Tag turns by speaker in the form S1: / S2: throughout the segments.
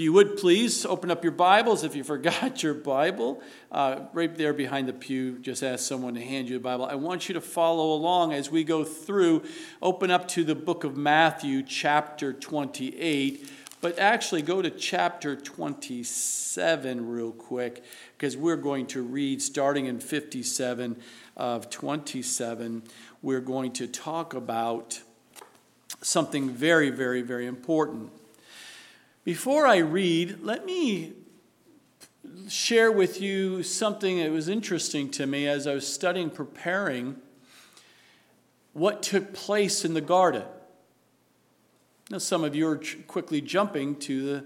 S1: If you would please open up your Bibles if you forgot your Bible. Uh, right there behind the pew, just ask someone to hand you a Bible. I want you to follow along as we go through. Open up to the book of Matthew, chapter 28. But actually, go to chapter 27 real quick because we're going to read starting in 57 of 27. We're going to talk about something very, very, very important. Before I read, let me share with you something that was interesting to me as I was studying, preparing what took place in the garden. Now, some of you are quickly jumping to the,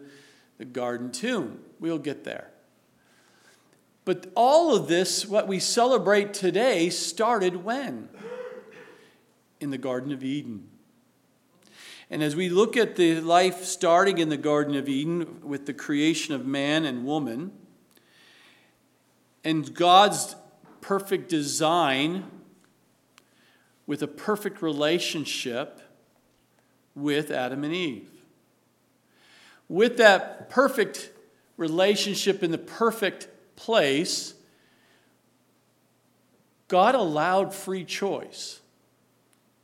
S1: the garden tomb. We'll get there. But all of this, what we celebrate today, started when? In the Garden of Eden. And as we look at the life starting in the Garden of Eden with the creation of man and woman, and God's perfect design with a perfect relationship with Adam and Eve. With that perfect relationship in the perfect place, God allowed free choice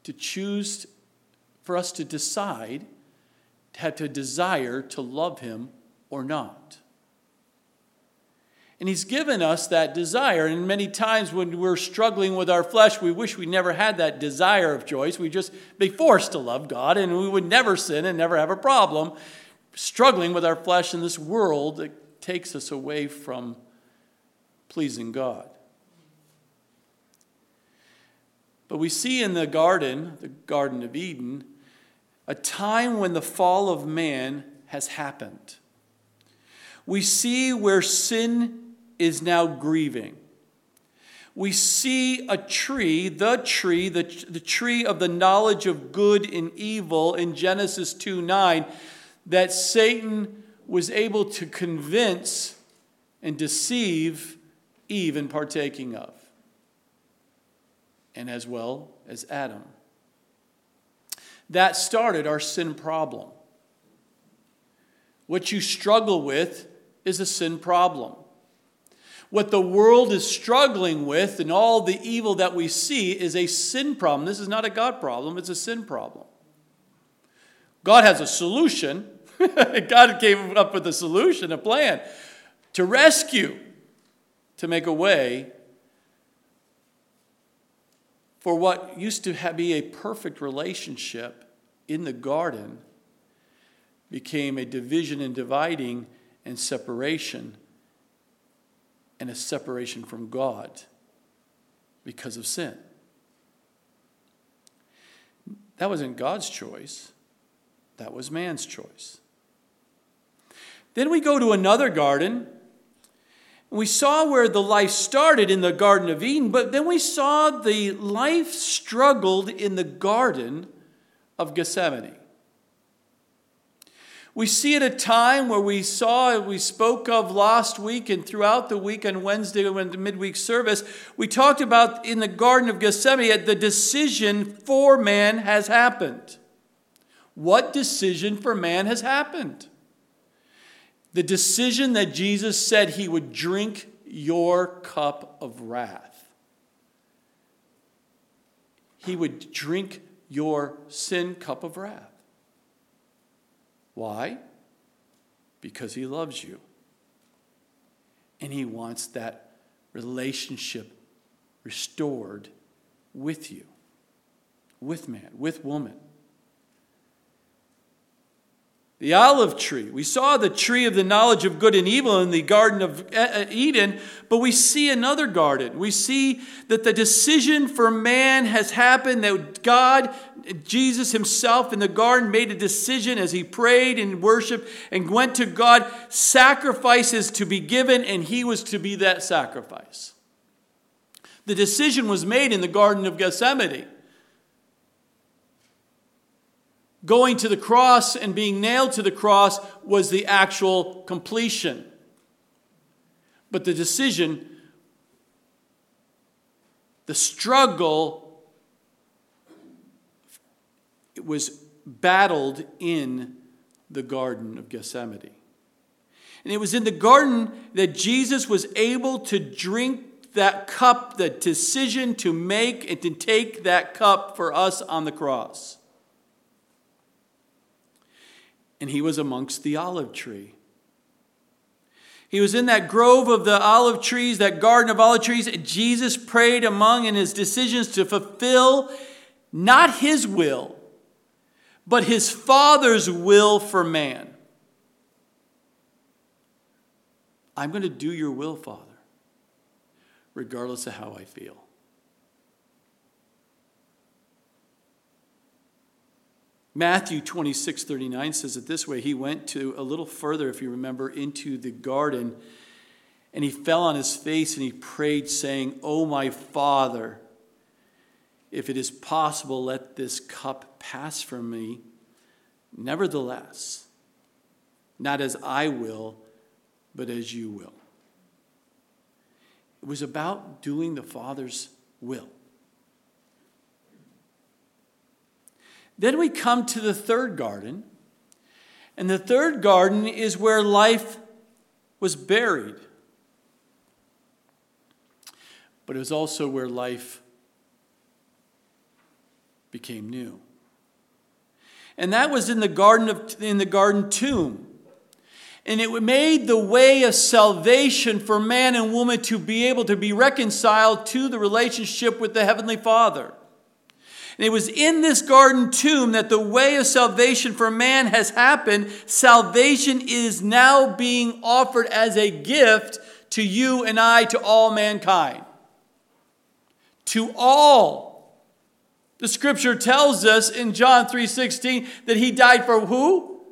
S1: to choose for us to decide, had to desire to love Him or not. And He's given us that desire. And many times when we're struggling with our flesh, we wish we never had that desire of choice. We'd just be forced to love God and we would never sin and never have a problem. Struggling with our flesh in this world that takes us away from pleasing God. But we see in the garden, the Garden of Eden, a time when the fall of man has happened. We see where sin is now grieving. We see a tree, the tree, the, the tree of the knowledge of good and evil in Genesis 2 9, that Satan was able to convince and deceive Eve in partaking of, and as well as Adam. That started our sin problem. What you struggle with is a sin problem. What the world is struggling with and all the evil that we see is a sin problem. This is not a God problem, it's a sin problem. God has a solution. God came up with a solution, a plan to rescue, to make a way for what used to be a perfect relationship in the garden became a division and dividing and separation and a separation from God because of sin. That wasn't God's choice, that was man's choice. Then we go to another garden we saw where the life started in the Garden of Eden, but then we saw the life struggled in the Garden of Gethsemane. We see at a time where we saw, we spoke of last week and throughout the week on Wednesday when the midweek service, we talked about in the Garden of Gethsemane the decision for man has happened. What decision for man has happened? The decision that Jesus said he would drink your cup of wrath. He would drink your sin cup of wrath. Why? Because he loves you. And he wants that relationship restored with you, with man, with woman the olive tree. We saw the tree of the knowledge of good and evil in the Garden of uh, Eden, but we see another garden. We see that the decision for man has happened, that God, Jesus himself in the garden, made a decision as he prayed and worshiped and went to God, sacrifices to be given, and he was to be that sacrifice. The decision was made in the Garden of Gethsemane going to the cross and being nailed to the cross was the actual completion. But the decision, the struggle, it was battled in the Garden of Gethsemane. And it was in the garden that Jesus was able to drink that cup, the decision to make and to take that cup for us on the cross. And he was amongst the olive tree. He was in that grove of the olive trees, that garden of olive trees. Jesus prayed among in his decisions to fulfill not his will, but his Father's will for man. I'm going to do your will, Father, regardless of how I feel. Matthew 26, 39 says it this way He went to a little further, if you remember, into the garden, and he fell on his face and he prayed, saying, Oh, my Father, if it is possible, let this cup pass from me. Nevertheless, not as I will, but as you will. It was about doing the Father's will. Then we come to the third garden. And the third garden is where life was buried. But it was also where life became new. And that was in the garden of in the garden tomb. And it made the way of salvation for man and woman to be able to be reconciled to the relationship with the Heavenly Father. And it was in this garden tomb that the way of salvation for man has happened. Salvation is now being offered as a gift to you and I, to all mankind. To all. The scripture tells us in John 3:16 that he died for who?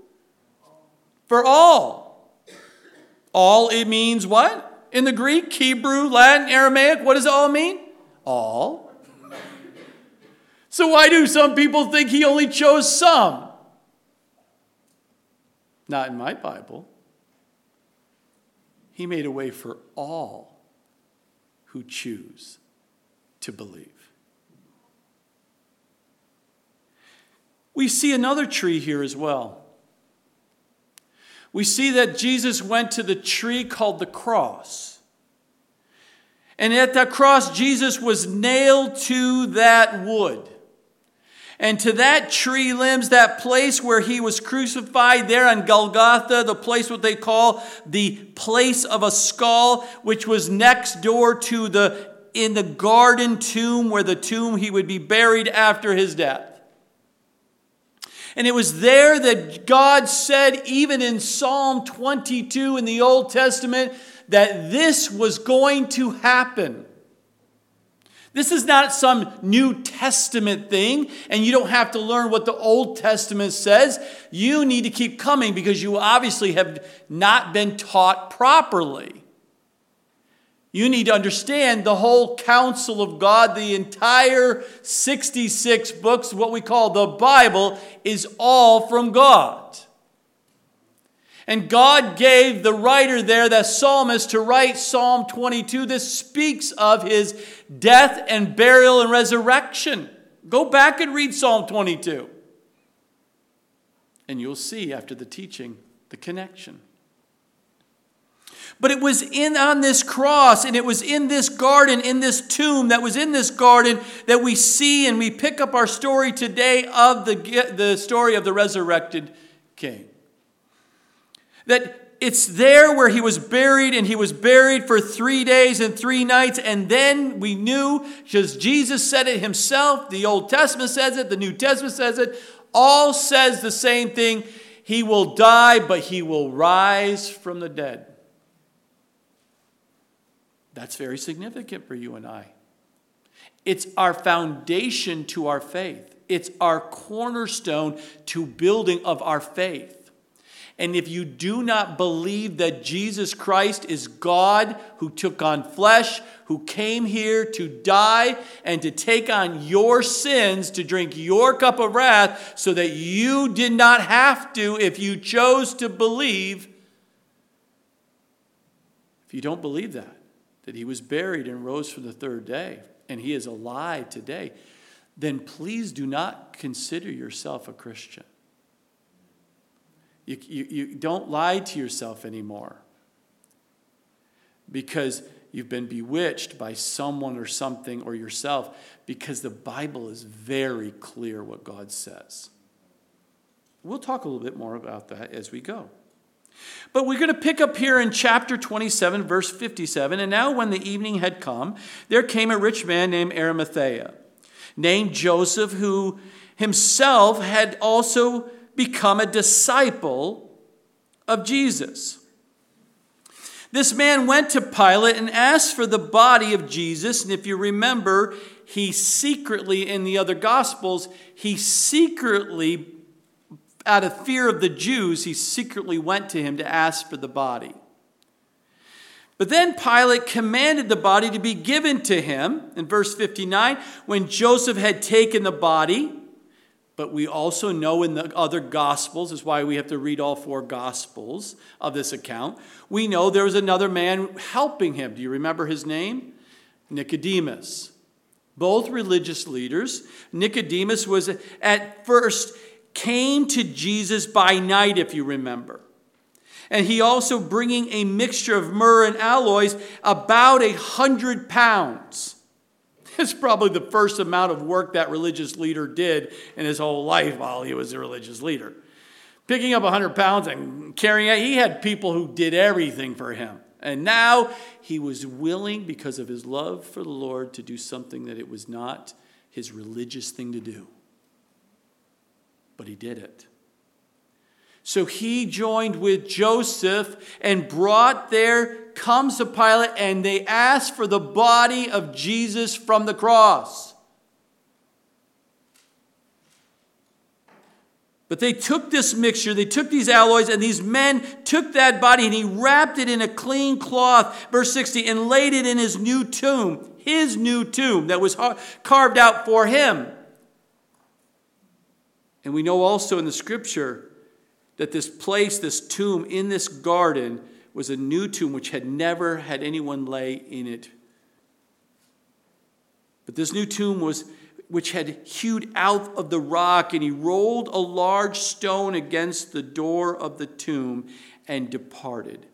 S1: For all. All it means what? In the Greek, Hebrew, Latin, Aramaic, what does it all mean? All. So, why do some people think he only chose some? Not in my Bible. He made a way for all who choose to believe. We see another tree here as well. We see that Jesus went to the tree called the cross. And at that cross, Jesus was nailed to that wood. And to that tree limbs, that place where he was crucified there on Golgotha, the place what they call the place of a skull, which was next door to the in the garden tomb where the tomb he would be buried after his death. And it was there that God said, even in Psalm 22 in the Old Testament, that this was going to happen. This is not some New Testament thing, and you don't have to learn what the Old Testament says. You need to keep coming because you obviously have not been taught properly. You need to understand the whole counsel of God, the entire 66 books, what we call the Bible, is all from God. And God gave the writer there, that psalmist, to write Psalm 22. This speaks of his death and burial and resurrection. Go back and read Psalm 22. And you'll see after the teaching the connection. But it was in on this cross and it was in this garden, in this tomb that was in this garden that we see and we pick up our story today of the, the story of the resurrected king. That it's there where he was buried, and he was buried for three days and three nights. And then we knew, because Jesus said it himself, the Old Testament says it, the New Testament says it, all says the same thing. He will die, but he will rise from the dead. That's very significant for you and I. It's our foundation to our faith. It's our cornerstone to building of our faith. And if you do not believe that Jesus Christ is God who took on flesh, who came here to die and to take on your sins, to drink your cup of wrath, so that you did not have to if you chose to believe, if you don't believe that, that he was buried and rose for the third day, and he is alive today, then please do not consider yourself a Christian. You, you, you don't lie to yourself anymore because you've been bewitched by someone or something or yourself because the Bible is very clear what God says. We'll talk a little bit more about that as we go. But we're going to pick up here in chapter 27, verse 57. And now, when the evening had come, there came a rich man named Arimathea, named Joseph, who himself had also become a disciple of Jesus. This man went to Pilate and asked for the body of Jesus. And if you remember, he secretly, in the other Gospels, he secretly, out of fear of the Jews, he secretly went to him to ask for the body. But then Pilate commanded the body to be given to him. In verse 59, when Joseph had taken the body, but we also know in the other Gospels, is why we have to read all four Gospels of this account. We know there was another man helping him. Do you remember his name? Nicodemus. Both religious leaders. Nicodemus was at first came to Jesus by night, if you remember. And he also bringing a mixture of myrrh and aloes, about a hundred pounds. It's probably the first amount of work that religious leader did in his whole life while he was a religious leader. Picking up 100 pounds and carrying it, he had people who did everything for him. And now he was willing, because of his love for the Lord, to do something that it was not his religious thing to do. But he did it. So he joined with Joseph and brought there, comes to Pilate, and they asked for the body of Jesus from the cross. But they took this mixture, they took these aloes, and these men took that body and he wrapped it in a clean cloth, verse 60, and laid it in his new tomb, his new tomb that was carved out for him. And we know also in the scripture that this place, this tomb in this garden, was a new tomb which had never had anyone lay in it. But this new tomb was which had hewed out of the rock, and he rolled a large stone against the door of the tomb and departed.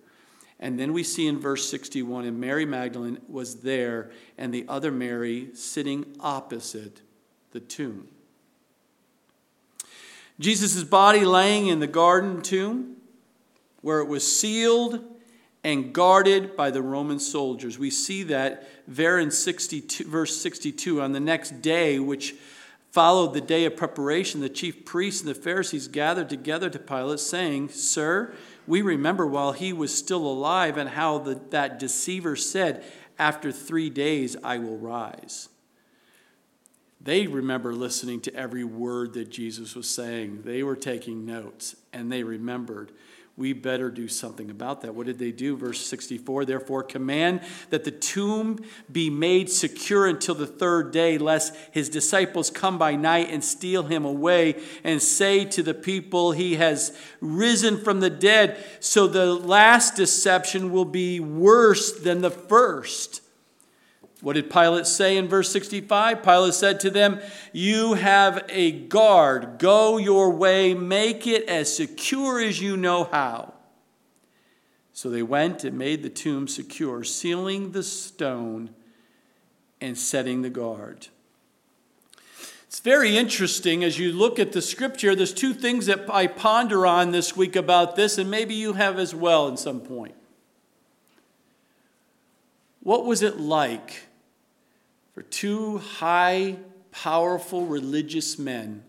S1: And then we see in verse 61 and Mary Magdalene was there, and the other Mary sitting opposite the tomb. Jesus' body laying in the garden tomb where it was sealed and guarded by the Roman soldiers. We see that there in 62, verse 62. On the next day, which followed the day of preparation, the chief priests and the Pharisees gathered together to Pilate, saying, Sir, we remember while he was still alive and how the, that deceiver said, After three days I will rise. They remember listening to every word that Jesus was saying. They were taking notes and they remembered. We better do something about that. What did they do? Verse 64 Therefore, command that the tomb be made secure until the third day, lest his disciples come by night and steal him away and say to the people, He has risen from the dead. So the last deception will be worse than the first. What did Pilate say in verse 65? Pilate said to them, You have a guard. Go your way, make it as secure as you know how. So they went and made the tomb secure, sealing the stone and setting the guard. It's very interesting as you look at the scripture. There's two things that I ponder on this week about this, and maybe you have as well at some point. What was it like for two high, powerful religious men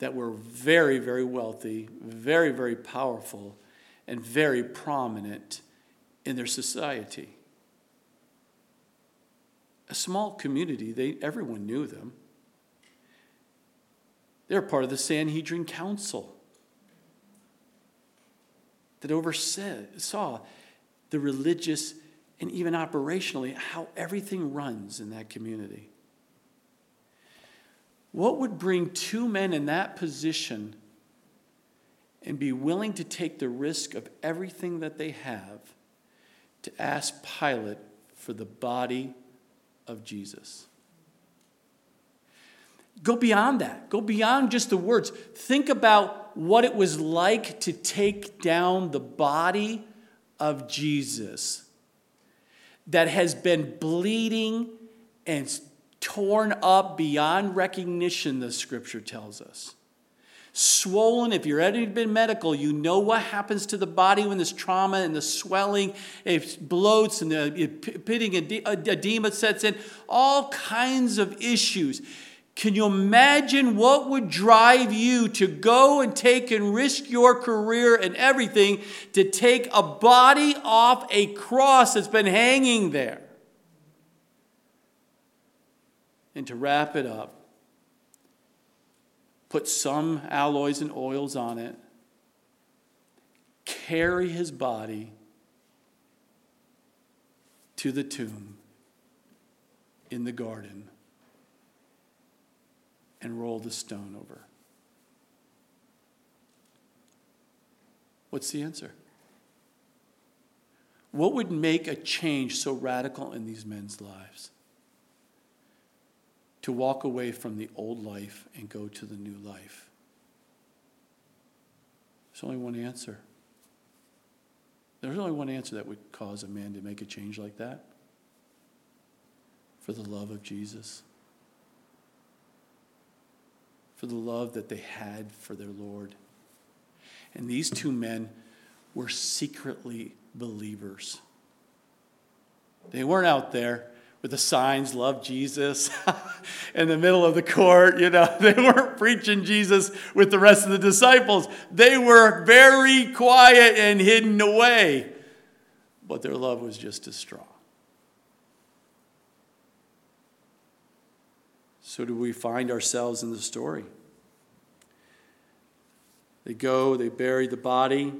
S1: that were very, very wealthy, very, very powerful, and very prominent in their society. A small community, they, everyone knew them. They're part of the Sanhedrin Council that oversaw the religious and even operationally, how everything runs in that community. What would bring two men in that position and be willing to take the risk of everything that they have to ask Pilate for the body of Jesus? Go beyond that. Go beyond just the words. Think about what it was like to take down the body of Jesus that has been bleeding and torn up beyond recognition, the scripture tells us. Swollen, if you're ever been medical, you know what happens to the body when this trauma and the swelling, it bloats and the pitting edema sets in, all kinds of issues. Can you imagine what would drive you to go and take and risk your career and everything to take a body off a cross that's been hanging there? And to wrap it up, put some aloes and oils on it, carry his body to the tomb in the garden and roll the stone over. What's the answer? What would make a change so radical in these men's lives? To walk away from the old life and go to the new life. There's only one answer. There's only one answer that would cause a man to make a change like that for the love of Jesus for the love that they had for their Lord. And these two men were secretly believers. They weren't out there with the signs, love Jesus, in the middle of the court. You know, they weren't preaching Jesus with the rest of the disciples. They were very quiet and hidden away. But their love was just as strong. So do we find ourselves in the story? They go, they bury the body.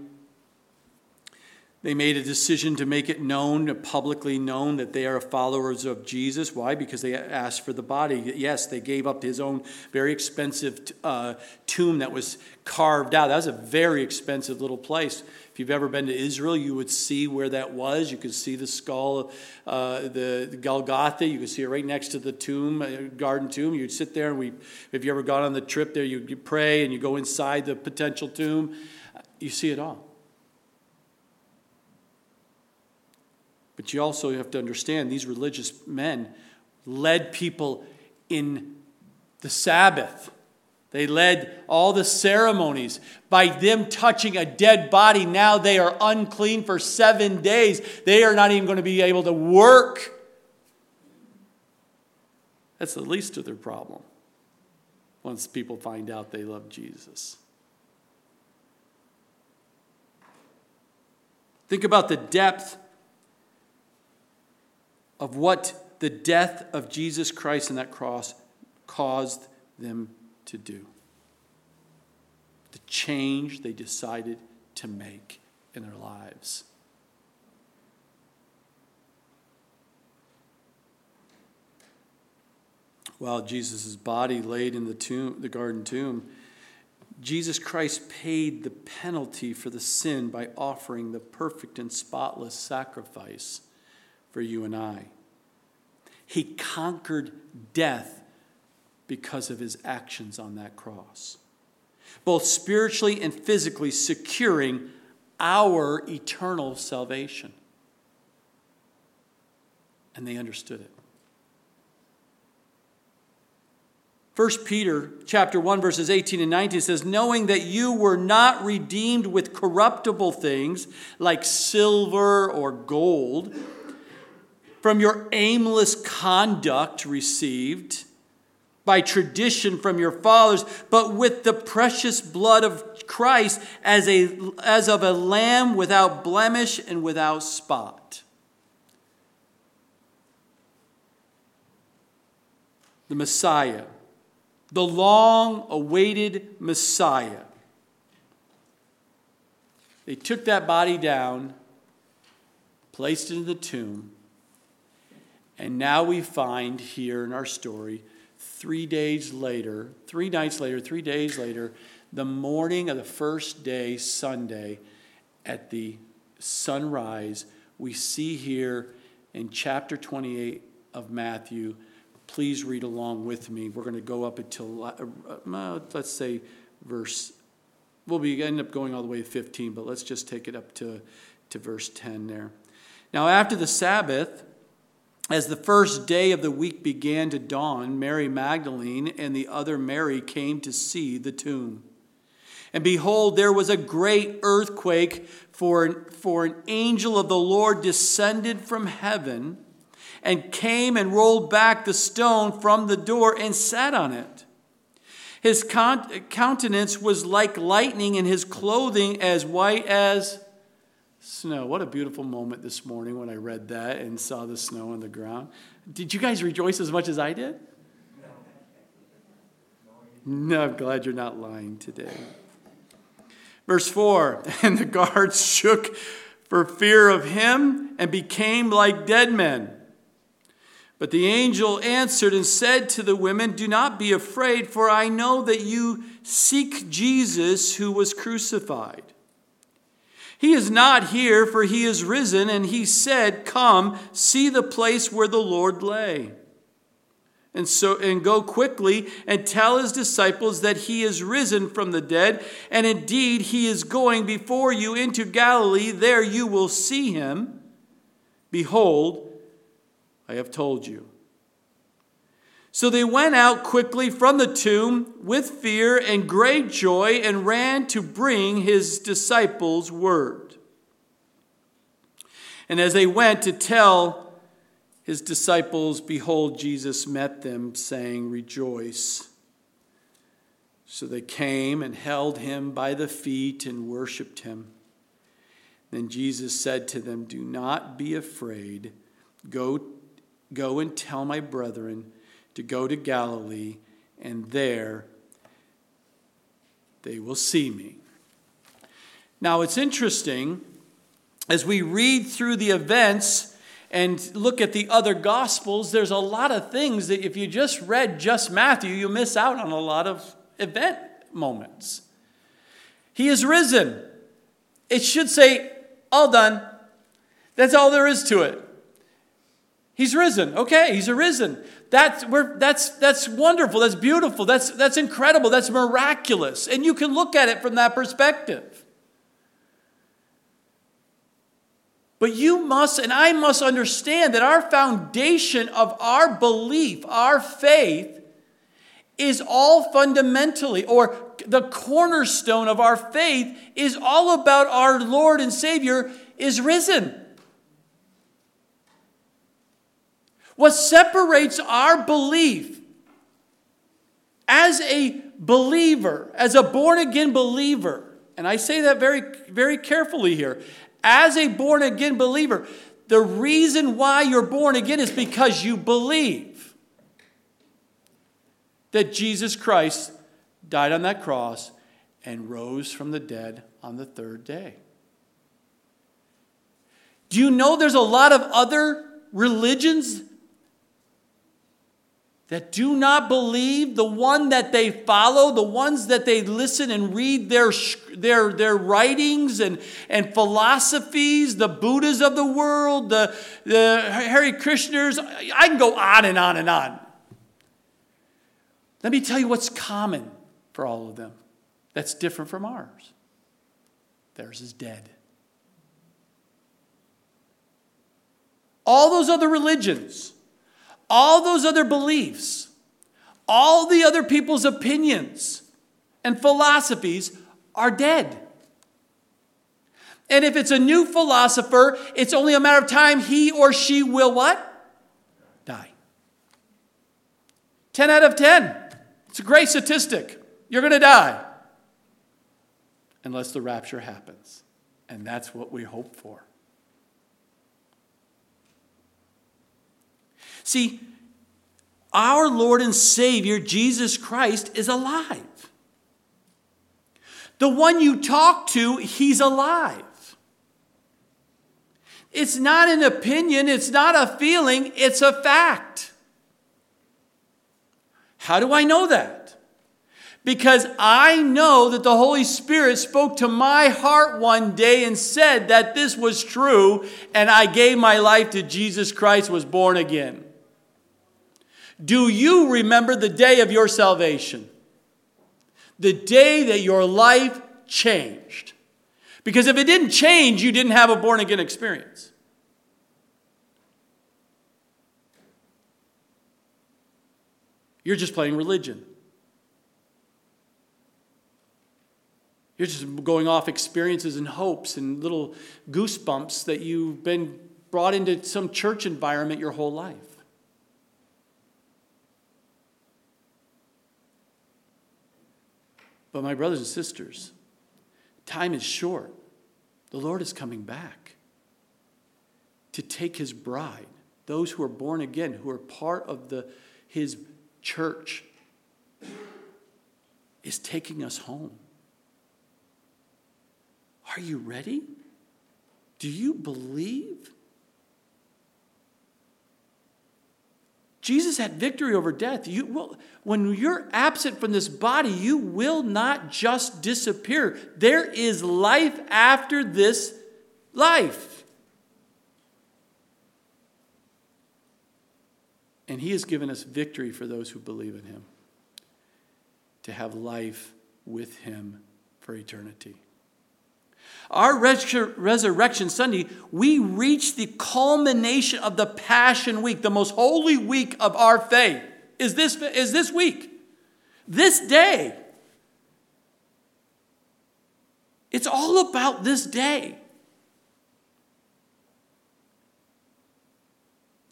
S1: They made a decision to make it known, publicly known, that they are followers of Jesus. Why? Because they asked for the body. Yes, they gave up his own very expensive uh, tomb that was carved out. That was a very expensive little place. If you've ever been to Israel, you would see where that was. You could see the skull, uh, the, Golgotha. You could see it right next to the tomb, uh, garden tomb. You'd sit there, and we, if you ever gone on the trip there, you, you pray and you go inside the potential tomb. You see it all. But you also have to understand these religious men led people in the Sabbath. They led all the ceremonies. By them touching a dead body, now they are unclean for seven days. They are not even going to be able to work. That's the least of their problem once people find out they love Jesus. Think about the depth of what the death of Jesus Christ on that cross caused them to do, the change they decided to make in their lives. While Jesus' body laid in the tomb, the garden tomb, Jesus Christ paid the penalty for the sin by offering the perfect and spotless sacrifice for you and I. He conquered death because of his actions on that cross, both spiritually and physically securing our eternal salvation. And they understood it. 1 Peter chapter 1 verses 18 and 19 says knowing that you were not redeemed with corruptible things like silver or gold from your aimless conduct received by tradition from your fathers, but with the precious blood of Christ as, a, as of a lamb without blemish and without spot. The Messiah, the long awaited Messiah. They took that body down, placed it in the tomb, and now we find here in our story three days later, three nights later, three days later, the morning of the first day, Sunday, at the sunrise, we see here in chapter 28 of Matthew please read along with me. We're going to go up until, uh, uh, let's say, verse, we'll be end up going all the way to 15, but let's just take it up to, to verse 10 there. Now, after the Sabbath, as the first day of the week began to dawn, Mary Magdalene and the other Mary came to see the tomb. And behold, there was a great earthquake, for, for an angel of the Lord descended from heaven and came and rolled back the stone from the door and sat on it. His countenance was like lightning, and his clothing as white as snow. What a beautiful moment this morning when I read that and saw the snow on the ground. Did you guys rejoice as much as I did? No, I'm glad you're not lying today. Verse 4 And the guards shook for fear of him and became like dead men. But the angel answered and said to the women, Do not be afraid, for I know that you seek Jesus who was crucified. He is not here, for he is risen, and he said, Come, see the place where the Lord lay. And so and go quickly and tell his disciples that he is risen from the dead, and indeed he is going before you into Galilee, there you will see him. Behold, I have told you. So they went out quickly from the tomb with fear and great joy and ran to bring his disciples word. And as they went to tell his disciples, behold, Jesus met them, saying, Rejoice. So they came and held him by the feet and worshiped him. Then Jesus said to them, Do not be afraid. Go Go and tell my brethren to go to Galilee, and there they will see me. Now, it's interesting as we read through the events and look at the other gospels, there's a lot of things that if you just read just Matthew, you miss out on a lot of event moments. He is risen. It should say, all done. That's all there is to it. He's risen. Okay, he's arisen. That's, that's, that's wonderful. That's beautiful. That's, that's incredible. That's miraculous. And you can look at it from that perspective. But you must, and I must understand that our foundation of our belief, our faith, is all fundamentally, or the cornerstone of our faith is all about our Lord and Savior is risen. What separates our belief as a believer, as a born again believer, and I say that very, very carefully here, as a born again believer, the reason why you're born again is because you believe that Jesus Christ died on that cross and rose from the dead on the third day. Do you know there's a lot of other religions that do not believe, the one that they follow, the ones that they listen and read their, their, their writings and, and philosophies, the Buddhas of the world, the, the Hare Krishnas, I can go on and on and on. Let me tell you what's common for all of them that's different from ours. Theirs is dead. All those other religions, all those other beliefs, all the other people's opinions and philosophies are dead. And if it's a new philosopher, it's only a matter of time he or she will what? Die. 10 out of 10. It's a great statistic. You're going to die unless the rapture happens. And that's what we hope for. See, our Lord and Savior, Jesus Christ, is alive. The one you talk to, he's alive. It's not an opinion, it's not a feeling, it's a fact. How do I know that? Because I know that the Holy Spirit spoke to my heart one day and said that this was true, and I gave my life to Jesus Christ, was born again. Do you remember the day of your salvation? The day that your life changed. Because if it didn't change, you didn't have a born again experience. You're just playing religion. You're just going off experiences and hopes and little goosebumps that you've been brought into some church environment your whole life. But, my brothers and sisters, time is short. The Lord is coming back to take his bride, those who are born again, who are part of the, his church, is taking us home. Are you ready? Do you believe? Jesus had victory over death. You will, when you're absent from this body, you will not just disappear. There is life after this life. And He has given us victory for those who believe in Him to have life with Him for eternity. Our Resurrection Sunday, we reach the culmination of the Passion Week, the most holy week of our faith. Is this, is this week? This day. It's all about this day.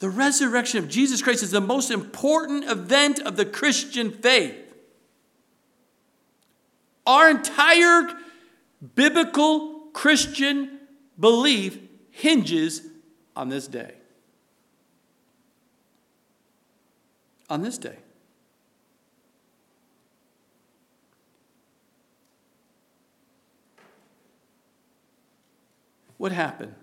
S1: The resurrection of Jesus Christ is the most important event of the Christian faith. Our entire biblical Christian belief hinges on this day. On this day. What happened?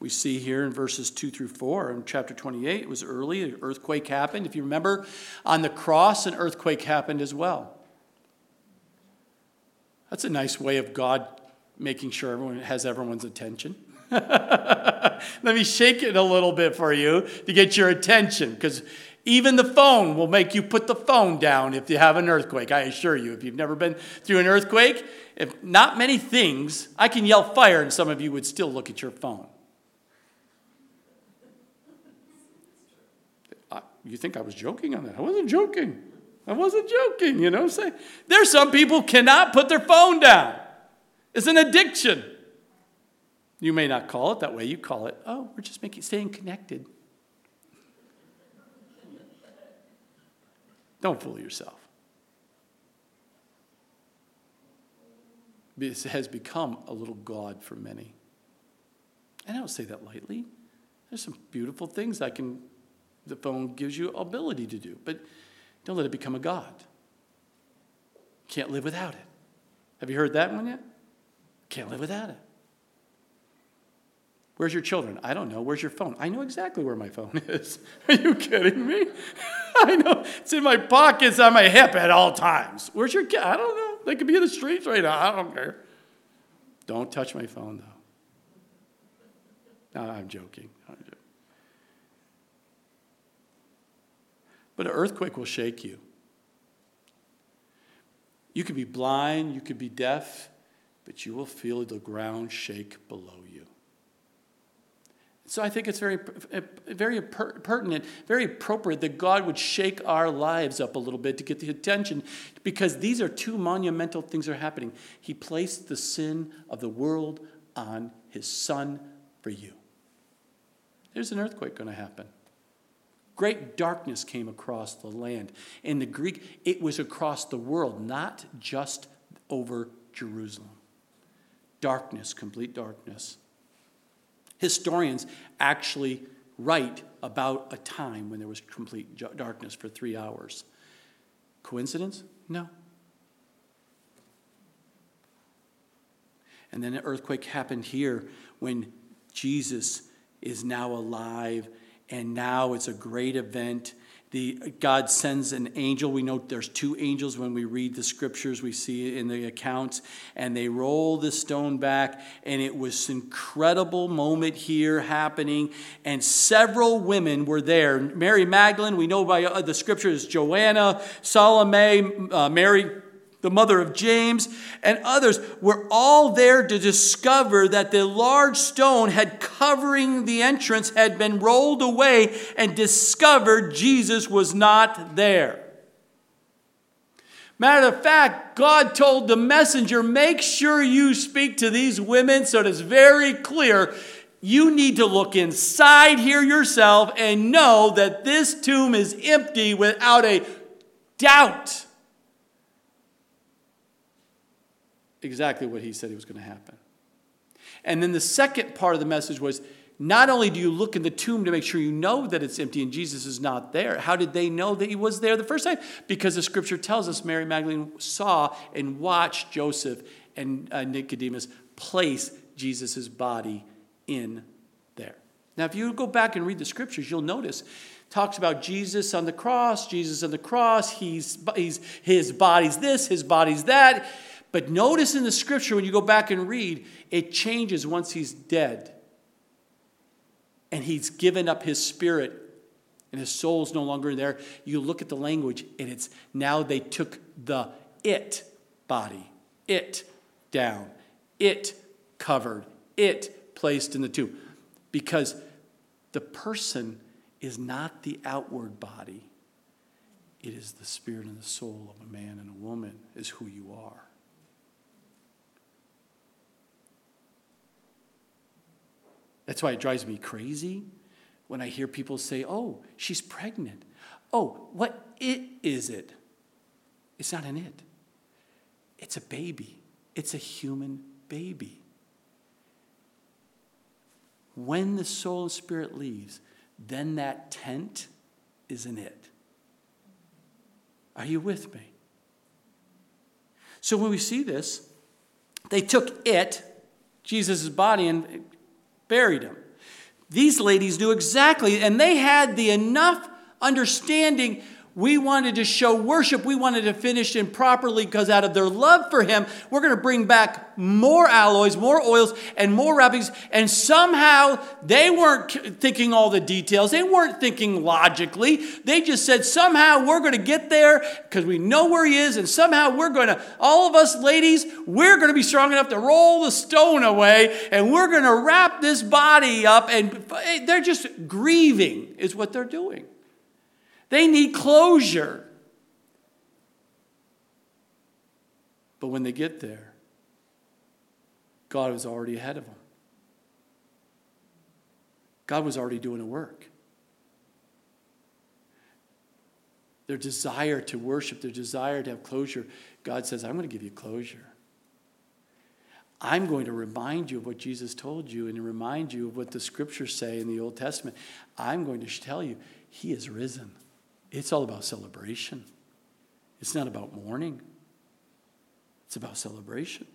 S1: We see here in verses 2 through 4 in chapter 28, it was early, an earthquake happened. If you remember, on the cross, an earthquake happened as well. That's a nice way of God making sure everyone has everyone's attention. Let me shake it a little bit for you to get your attention because even the phone will make you put the phone down if you have an earthquake. I assure you, if you've never been through an earthquake, if not many things, I can yell fire and some of you would still look at your phone. You think I was joking on that? I wasn't joking. I wasn't joking, you know. Say, there's some people cannot put their phone down. It's an addiction. You may not call it that way. You call it, oh, we're just making staying connected. Don't fool yourself. This has become a little God for many. And I don't say that lightly. There's some beautiful things I can, the phone gives you ability to do, but don't let it become a God. Can't live without it. Have you heard that one yet? Can't live without it. Where's your children? I don't know. Where's your phone? I know exactly where my phone is. Are you kidding me? I know. It's in my pockets on my hip at all times. Where's your kid? I don't know. They could be in the streets right now. I don't care. Don't touch my phone, though. No, I'm joking. I'm joking. But an earthquake will shake you. You could be blind, you could be deaf, but you will feel the ground shake below you. So I think it's very, very pertinent, very appropriate that God would shake our lives up a little bit to get the attention because these are two monumental things that are happening. He placed the sin of the world on his son for you. There's an earthquake going to happen. Great darkness came across the land. In the Greek, it was across the world, not just over Jerusalem darkness, complete darkness. Historians actually write about a time when there was complete darkness for three hours. Coincidence? No. And then an earthquake happened here when Jesus is now alive, and now it's a great event. The God sends an angel. We know there's two angels when we read the scriptures, we see in the accounts, and they roll the stone back, and it was an incredible moment here happening. And several women were there. Mary Magdalene, we know by uh, the scriptures, Joanna, Salome, uh, Mary the mother of James, and others were all there to discover that the large stone had covering the entrance had been rolled away and discovered Jesus was not there. Matter of fact, God told the messenger, make sure you speak to these women so it is very clear. You need to look inside here yourself and know that this tomb is empty without a doubt. Exactly what he said he was going to happen. And then the second part of the message was not only do you look in the tomb to make sure you know that it's empty and Jesus is not there, how did they know that he was there the first time? Because the scripture tells us Mary Magdalene saw and watched Joseph and uh, Nicodemus place Jesus' body in there. Now, if you go back and read the scriptures, you'll notice talks about Jesus on the cross, Jesus on the cross, he's, he's, his body's this, his body's that. But notice in the scripture, when you go back and read, it changes once he's dead. And he's given up his spirit, and his soul's no longer there. You look at the language, and it's now they took the it body, it down, it covered, it placed in the tomb. Because the person is not the outward body, it is the spirit and the soul of a man and a woman, is who you are. That's why it drives me crazy when I hear people say, oh, she's pregnant. Oh, what it is it? It's not an it, it's a baby, it's a human baby. When the soul and spirit leaves, then that tent is an it. Are you with me? So when we see this, they took it, Jesus' body, and buried him. These ladies knew exactly, and they had the enough understanding we wanted to show worship. We wanted to finish him properly because out of their love for him, we're going to bring back more aloes, more oils, and more wrappings. And somehow they weren't thinking all the details. They weren't thinking logically. They just said, somehow we're going to get there because we know where he is. And somehow we're going to, all of us ladies, we're going to be strong enough to roll the stone away and we're going to wrap this body up. And eh, they're just grieving, is what they're doing. They need closure. But when they get there, God was already ahead of them. God was already doing a work. Their desire to worship, their desire to have closure, God says, I'm going to give you closure. I'm going to remind you of what Jesus told you and remind you of what the scriptures say in the Old Testament. I'm going to tell you, He is risen. It's all about celebration. It's not about mourning, it's about celebration.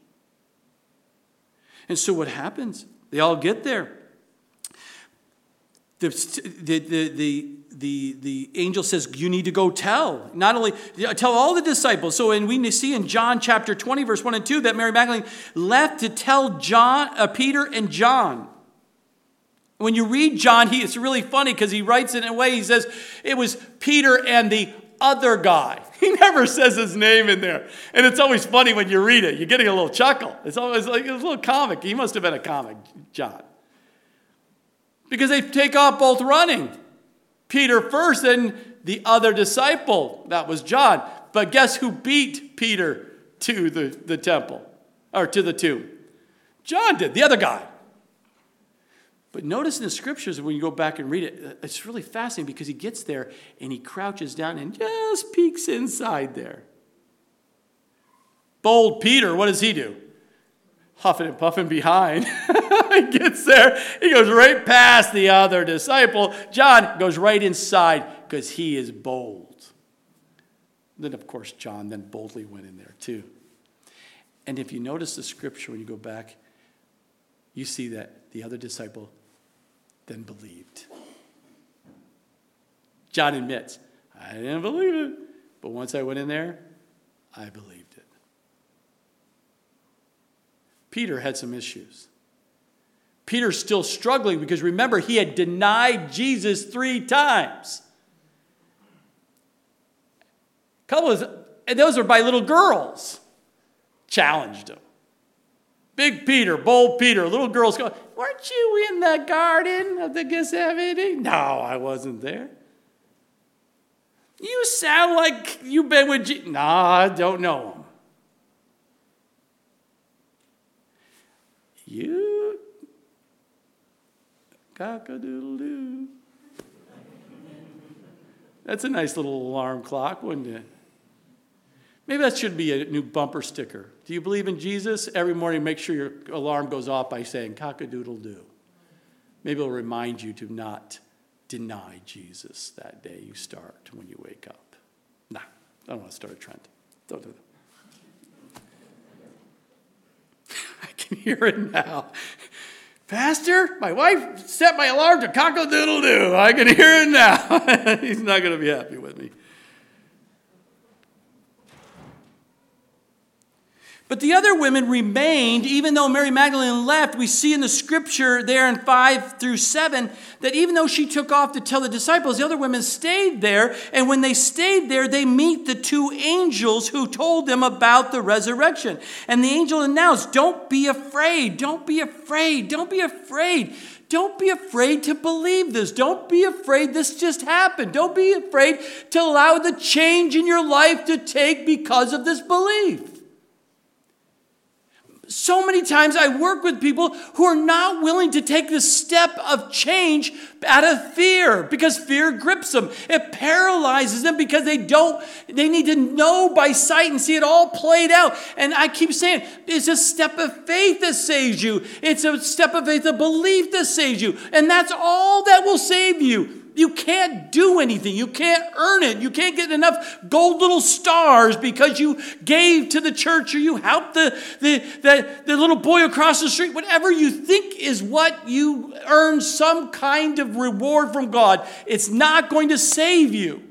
S1: And so what happens? They all get there. The, the, the, the, the, the angel says, You need to go tell. Not only tell all the disciples. So, and we see in John chapter 20, verse 1 and 2, that Mary Magdalene left to tell John, uh, Peter and John. When you read John, he, it's really funny because he writes it in a way, he says, it was Peter and the other guy. He never says his name in there. And it's always funny when you read it. You're getting a little chuckle. It's always like it's a little comic. He must have been a comic, John. Because they take off both running. Peter first and the other disciple. That was John. But guess who beat Peter to the, the temple or to the tomb? John did, the other guy. But notice in the scriptures, when you go back and read it, it's really fascinating because he gets there and he crouches down and just peeks inside there. Bold Peter, what does he do? Huffing and puffing behind. he gets there, he goes right past the other disciple. John goes right inside because he is bold. Then, of course, John then boldly went in there too. And if you notice the scripture when you go back, you see that the other disciple then believed. John admits, I didn't believe it. But once I went in there, I believed it. Peter had some issues. Peter's still struggling because remember, he had denied Jesus three times. Couple of, and those are by little girls. Challenged him. Big Peter, bold Peter, little girls go, Weren't you in the garden of the Gethsemane? No, I wasn't there. You sound like you've been with Jesus. Nah, I don't know him. You cock a doodle doo. That's a nice little alarm clock, wouldn't it? Maybe that should be a new bumper sticker. Do you believe in Jesus? Every morning, make sure your alarm goes off by saying cock a doodle doo. Maybe it'll remind you to not deny Jesus that day you start when you wake up. Nah, I don't want to start a trend. Don't do that. I can hear it now. Pastor, my wife set my alarm to cock a doodle doo. I can hear it now. He's not going to be happy with me. But the other women remained, even though Mary Magdalene left. We see in the scripture there in 5 through 7 that even though she took off to tell the disciples, the other women stayed there. And when they stayed there, they meet the two angels who told them about the resurrection. And the angel announced, Don't be afraid, don't be afraid, don't be afraid. Don't be afraid to believe this. Don't be afraid this just happened. Don't be afraid to allow the change in your life to take because of this belief. So many times I work with people who are not willing to take the step of change out of fear because fear grips them. It paralyzes them because they don't, they need to know by sight and see it all played out. And I keep saying, it's a step of faith that saves you. It's a step of faith, a belief that saves you. And that's all that will save you. You can't do anything. You can't earn it. You can't get enough gold little stars because you gave to the church or you helped the, the, the, the, little boy across the street. Whatever you think is what you earn some kind of reward from God, it's not going to save you.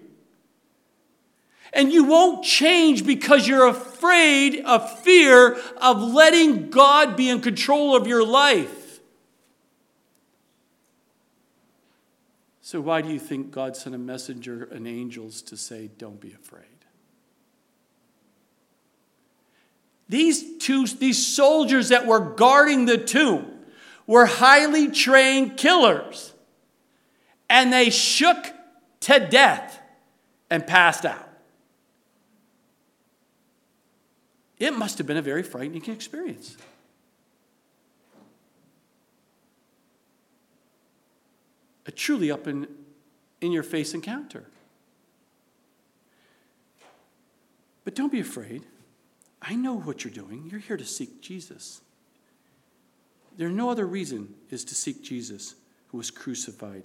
S1: And you won't change because you're afraid of fear of letting God be in control of your life. So, why do you think God sent a messenger and angels to say, Don't be afraid? These two, these soldiers that were guarding the tomb were highly trained killers, and they shook to death and passed out. It must have been a very frightening experience. A truly up in, in your face encounter. But don't be afraid. I know what you're doing. You're here to seek Jesus. There's no other reason is to seek Jesus who was crucified.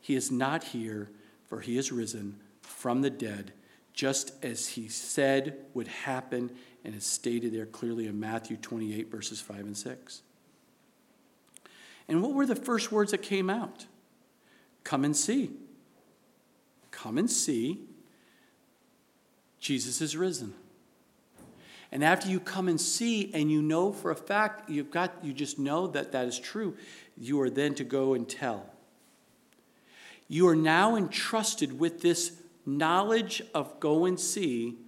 S1: He is not here, for he is risen from the dead, just as he said would happen and is stated there clearly in Matthew 28, verses 5 and 6. And what were the first words that came out? Come and see. Come and see. Jesus is risen. And after you come and see, and you know for a fact, you've got, you just know that that is true, you are then to go and tell. You are now entrusted with this knowledge of go and see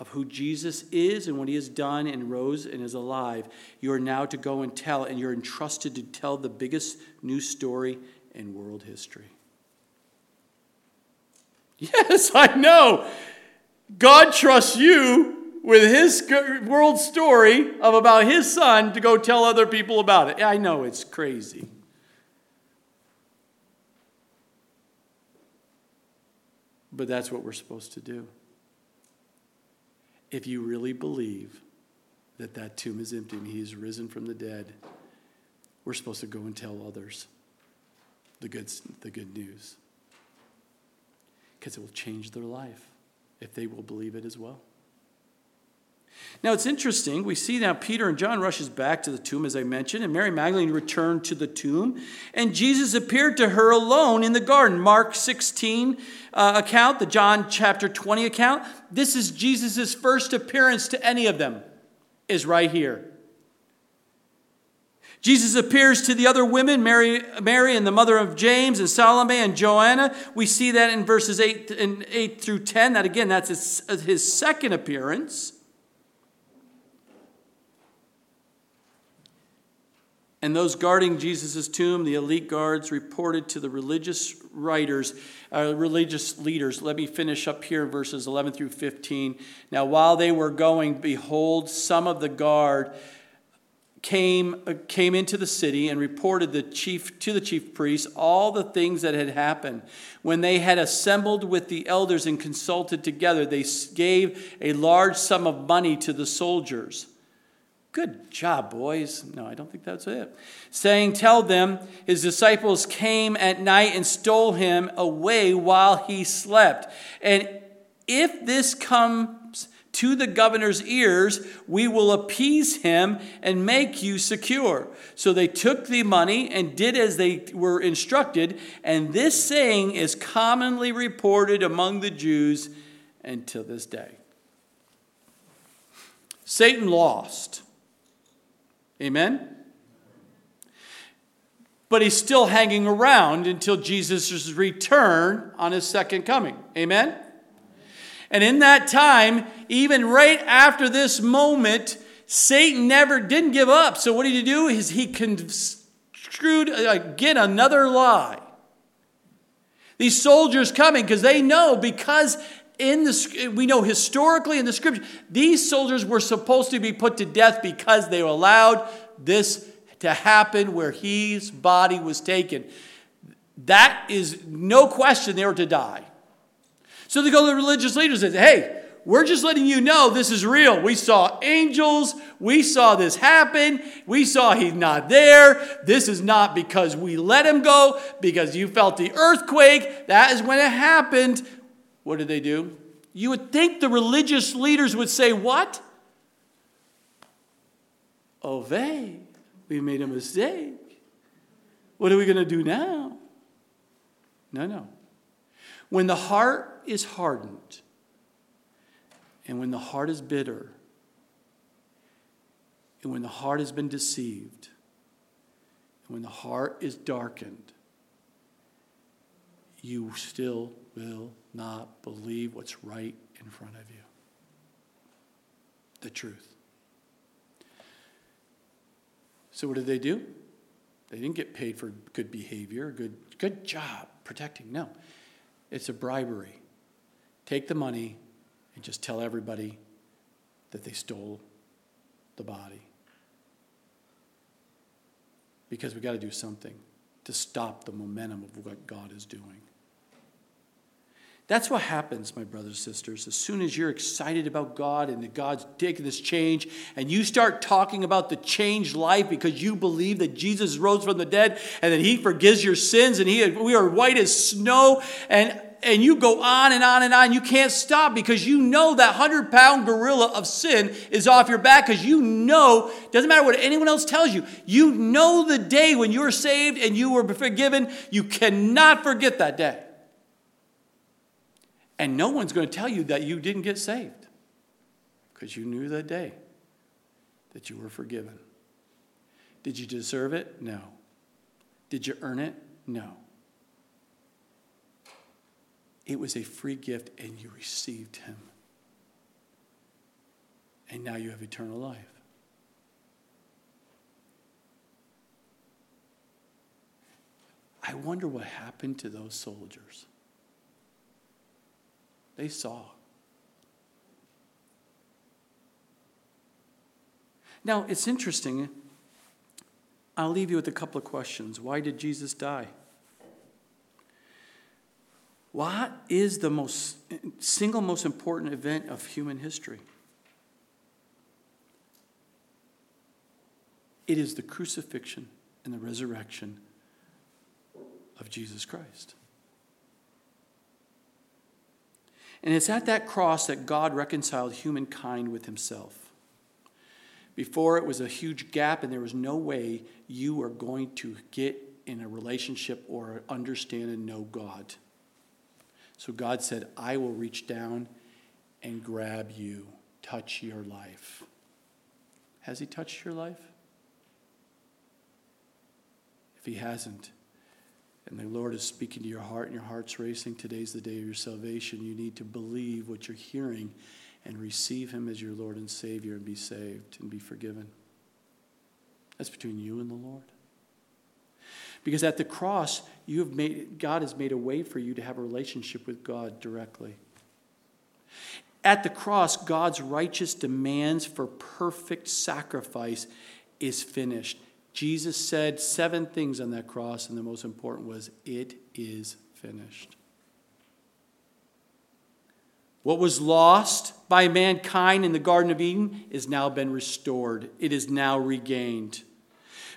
S1: of who Jesus is and what he has done and rose and is alive. You are now to go and tell, and you're entrusted to tell the biggest news story in world history. Yes, I know. God trusts you with his world story of about his son to go tell other people about it. I know it's crazy. But that's what we're supposed to do. If you really believe that that tomb is empty and he is risen from the dead, we're supposed to go and tell others the good, the good news because it will change their life if they will believe it as well. Now it's interesting. We see now Peter and John rushes back to the tomb, as I mentioned, and Mary Magdalene returned to the tomb, and Jesus appeared to her alone in the garden. Mark 16 uh, account, the John chapter 20 account. This is Jesus' first appearance to any of them, is right here. Jesus appears to the other women, Mary, Mary and the mother of James and Salome and Joanna. We see that in verses 8, and 8 through 10. That again, that's his, his second appearance. And those guarding Jesus' tomb, the elite guards, reported to the religious writers, uh, religious leaders. Let me finish up here verses 11 through 15. Now, while they were going, behold, some of the guard came, uh, came into the city and reported the chief, to the chief priests all the things that had happened. When they had assembled with the elders and consulted together, they gave a large sum of money to the soldiers Good job, boys. No, I don't think that's it. Saying, Tell them his disciples came at night and stole him away while he slept. And if this comes to the governor's ears, we will appease him and make you secure. So they took the money and did as they were instructed. And this saying is commonly reported among the Jews until this day. Satan lost. Amen? But he's still hanging around until Jesus' return on his second coming. Amen? And in that time, even right after this moment, Satan never didn't give up. So what did he do? Is he construed uh, again another lie. These soldiers coming because they know because in the we know historically in the scripture these soldiers were supposed to be put to death because they allowed this to happen where his body was taken that is no question they were to die so they go to the religious leaders and say hey we're just letting you know this is real. We saw angels. We saw this happen. We saw he's not there. This is not because we let him go, because you felt the earthquake. That is when it happened. What did they do? You would think the religious leaders would say, What? Oh, they, we made a mistake. What are we going to do now? No, no. When the heart is hardened, and when the heart is bitter, and when the heart has been deceived, and when the heart is darkened, you still will not believe what's right in front of you the truth. So, what did they do? They didn't get paid for good behavior, good, good job protecting. No, it's a bribery. Take the money and just tell everybody that they stole the body. Because we've got to do something to stop the momentum of what God is doing. That's what happens, my brothers and sisters. As soon as you're excited about God and that God's taking this change, and you start talking about the changed life because you believe that Jesus rose from the dead and that He forgives your sins and he, we are white as snow, and, and you go on and on and on, you can't stop because you know that 100 pound gorilla of sin is off your back because you know, doesn't matter what anyone else tells you, you know the day when you were saved and you were forgiven. You cannot forget that day. And no one's going to tell you that you didn't get saved because you knew that day that you were forgiven. Did you deserve it? No. Did you earn it? No. It was a free gift and you received Him. And now you have eternal life. I wonder what happened to those soldiers. They saw. Now, it's interesting. I'll leave you with a couple of questions. Why did Jesus die? What is the most single most important event of human history? It is the crucifixion and the resurrection of Jesus Christ. And it's at that cross that God reconciled humankind with himself. Before it was a huge gap, and there was no way you are going to get in a relationship or understand and know God. So God said, I will reach down and grab you, touch your life. Has He touched your life? If He hasn't, and the Lord is speaking to your heart and your heart's racing, today's the day of your salvation. You need to believe what you're hearing and receive Him as your Lord and Savior and be saved and be forgiven. That's between you and the Lord. Because at the cross, you have made, God has made a way for you to have a relationship with God directly. At the cross, God's righteous demands for perfect sacrifice is finished. Jesus said seven things on that cross, and the most important was, It is finished. What was lost by mankind in the Garden of Eden is now been restored, it is now regained.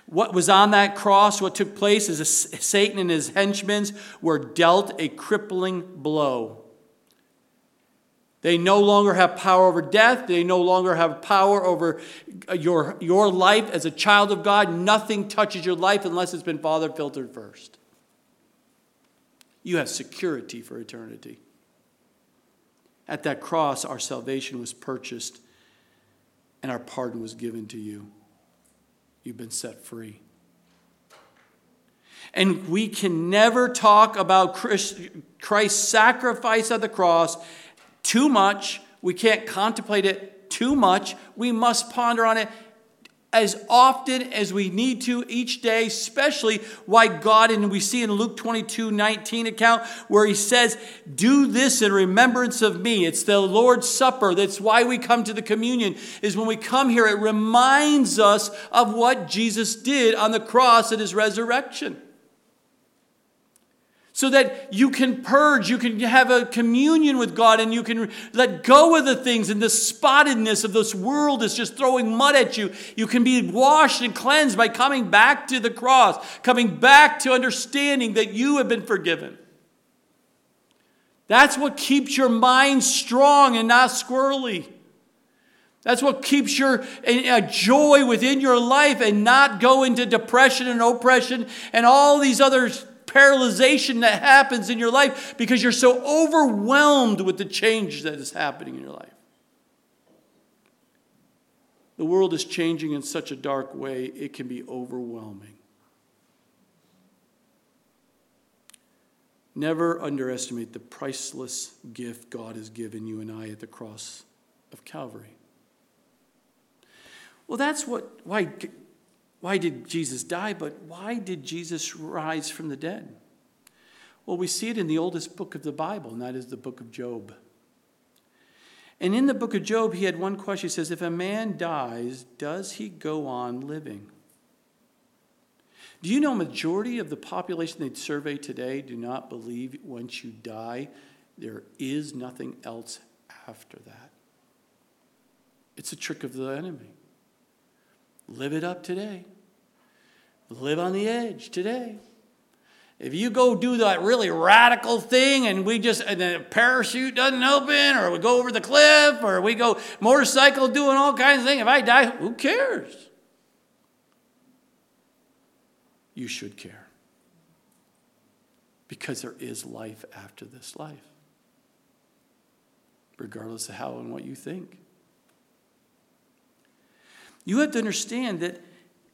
S1: What was on that cross, what took place, is Satan and his henchmen were dealt a crippling blow. They no longer have power over death. They no longer have power over uh, your, your life as a child of God. Nothing touches your life unless it's been Father filtered first. You have security for eternity. At that cross, our salvation was purchased and our pardon was given to you. You've been set free. And we can never talk about Christ's sacrifice at the cross too much. We can't contemplate it too much. We must ponder on it as often as we need to each day, especially why God, and we see in Luke 22 19 account where he says, Do this in remembrance of me. It's the Lord's Supper. That's why we come to the communion, is when we come here, it reminds us of what Jesus did on the cross at his resurrection so that you can purge, you can have a communion with God, and you can let go of the things and the spottedness of this world is just throwing mud at you. You can be washed and cleansed by coming back to the cross, coming back to understanding that you have been forgiven. That's what keeps your mind strong and not squirrely. That's what keeps your a joy within your life and not go into depression and oppression and all these other paralyzation that happens in your life because you're so overwhelmed with the change that is happening in your life. The world is changing in such a dark way, it can be overwhelming. Never underestimate the priceless gift God has given you and I at the cross of Calvary. Well, that's what why why did Jesus die? But why did Jesus rise from the dead? Well, we see it in the oldest book of the Bible, and that is the book of Job. And in the book of Job, he had one question. He says, If a man dies, does he go on living? Do you know majority of the population they survey today do not believe once you die, there is nothing else after that? It's a trick of the enemy. Live it up today. Live on the edge today. If you go do that really radical thing and we just, and the parachute doesn't open, or we go over the cliff, or we go motorcycle doing all kinds of things, if I die, who cares? You should care. Because there is life after this life, regardless of how and what you think. You have to understand that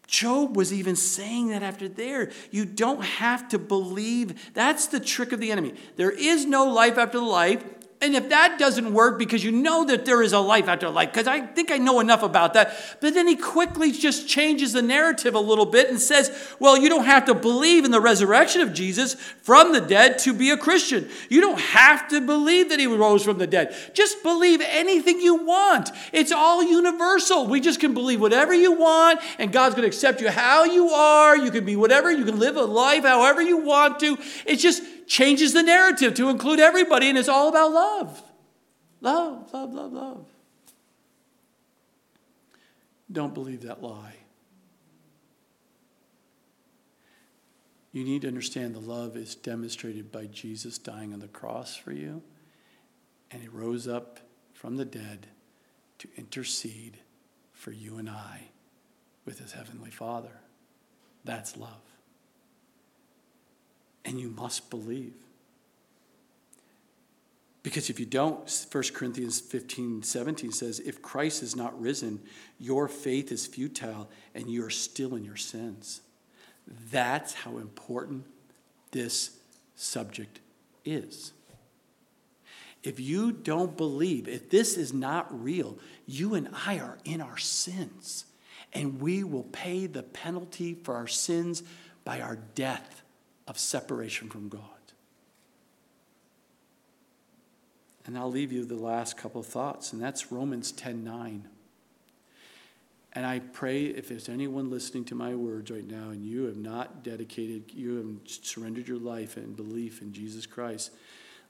S1: Job was even saying that after there. You don't have to believe. That's the trick of the enemy. There is no life after life. And if that doesn't work because you know that there is a life after life, because I think I know enough about that, but then he quickly just changes the narrative a little bit and says, well, you don't have to believe in the resurrection of Jesus from the dead to be a Christian. You don't have to believe that he rose from the dead. Just believe anything you want. It's all universal. We just can believe whatever you want, and God's going to accept you how you are. You can be whatever, you can live a life however you want to. It's just changes the narrative to include everybody, and it's all about love. Love, love, love, love. Don't believe that lie. You need to understand the love is demonstrated by Jesus dying on the cross for you, and he rose up from the dead to intercede for you and I with his heavenly Father. That's love. And you must believe. Because if you don't, 1 Corinthians 15, 17 says, if Christ is not risen, your faith is futile and you are still in your sins. That's how important this subject is. If you don't believe, if this is not real, you and I are in our sins, and we will pay the penalty for our sins by our death of separation from God. And I'll leave you the last couple of thoughts, and that's Romans 10 9. And I pray if there's anyone listening to my words right now and you have not dedicated, you have surrendered your life and belief in Jesus Christ,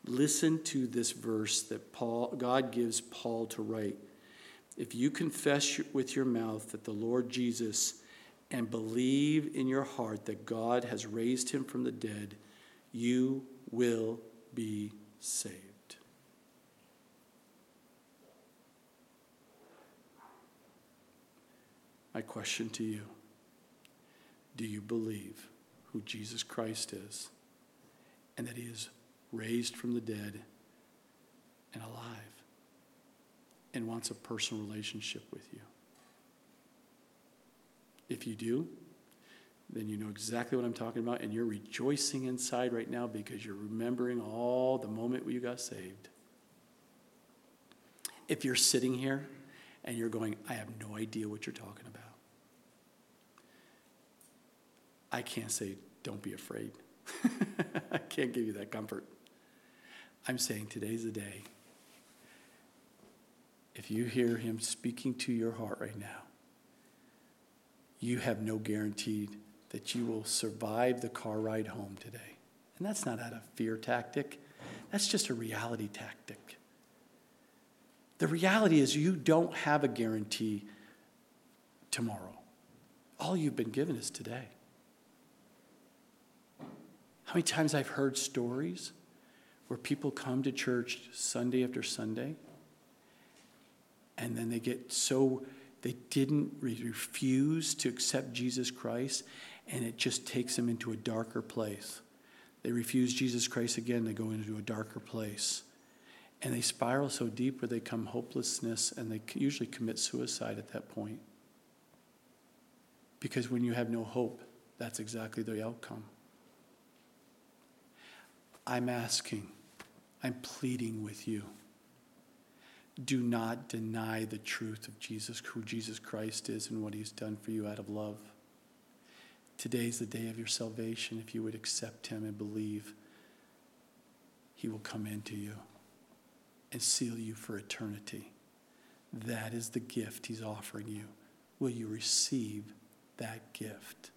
S1: listen to this verse that Paul, God gives Paul to write. If you confess with your mouth that the Lord Jesus and believe in your heart that God has raised him from the dead, you will be saved. My question to you Do you believe who Jesus Christ is and that he is raised from the dead and alive and wants a personal relationship with you? If you do, then you know exactly what I'm talking about, and you're rejoicing inside right now because you're remembering all the moment you got saved. If you're sitting here and you're going, I have no idea what you're talking about. I can't say, don't be afraid. I can't give you that comfort. I'm saying today's the day. If you hear him speaking to your heart right now, you have no guarantee that you will survive the car ride home today. And that's not out of fear tactic, that's just a reality tactic. The reality is, you don't have a guarantee tomorrow. All you've been given is today. How many times I've heard stories where people come to church Sunday after Sunday and then they get so they didn't refuse to accept Jesus Christ and it just takes them into a darker place. They refuse Jesus Christ again, they go into a darker place. And they spiral so deep where they come hopelessness and they usually commit suicide at that point. Because when you have no hope, that's exactly the outcome. I'm asking, I'm pleading with you. Do not deny the truth of Jesus, who Jesus Christ is and what he's done for you out of love. Today's the day of your salvation. If you would accept him and believe, he will come into you and seal you for eternity. That is the gift he's offering you. Will you receive that gift?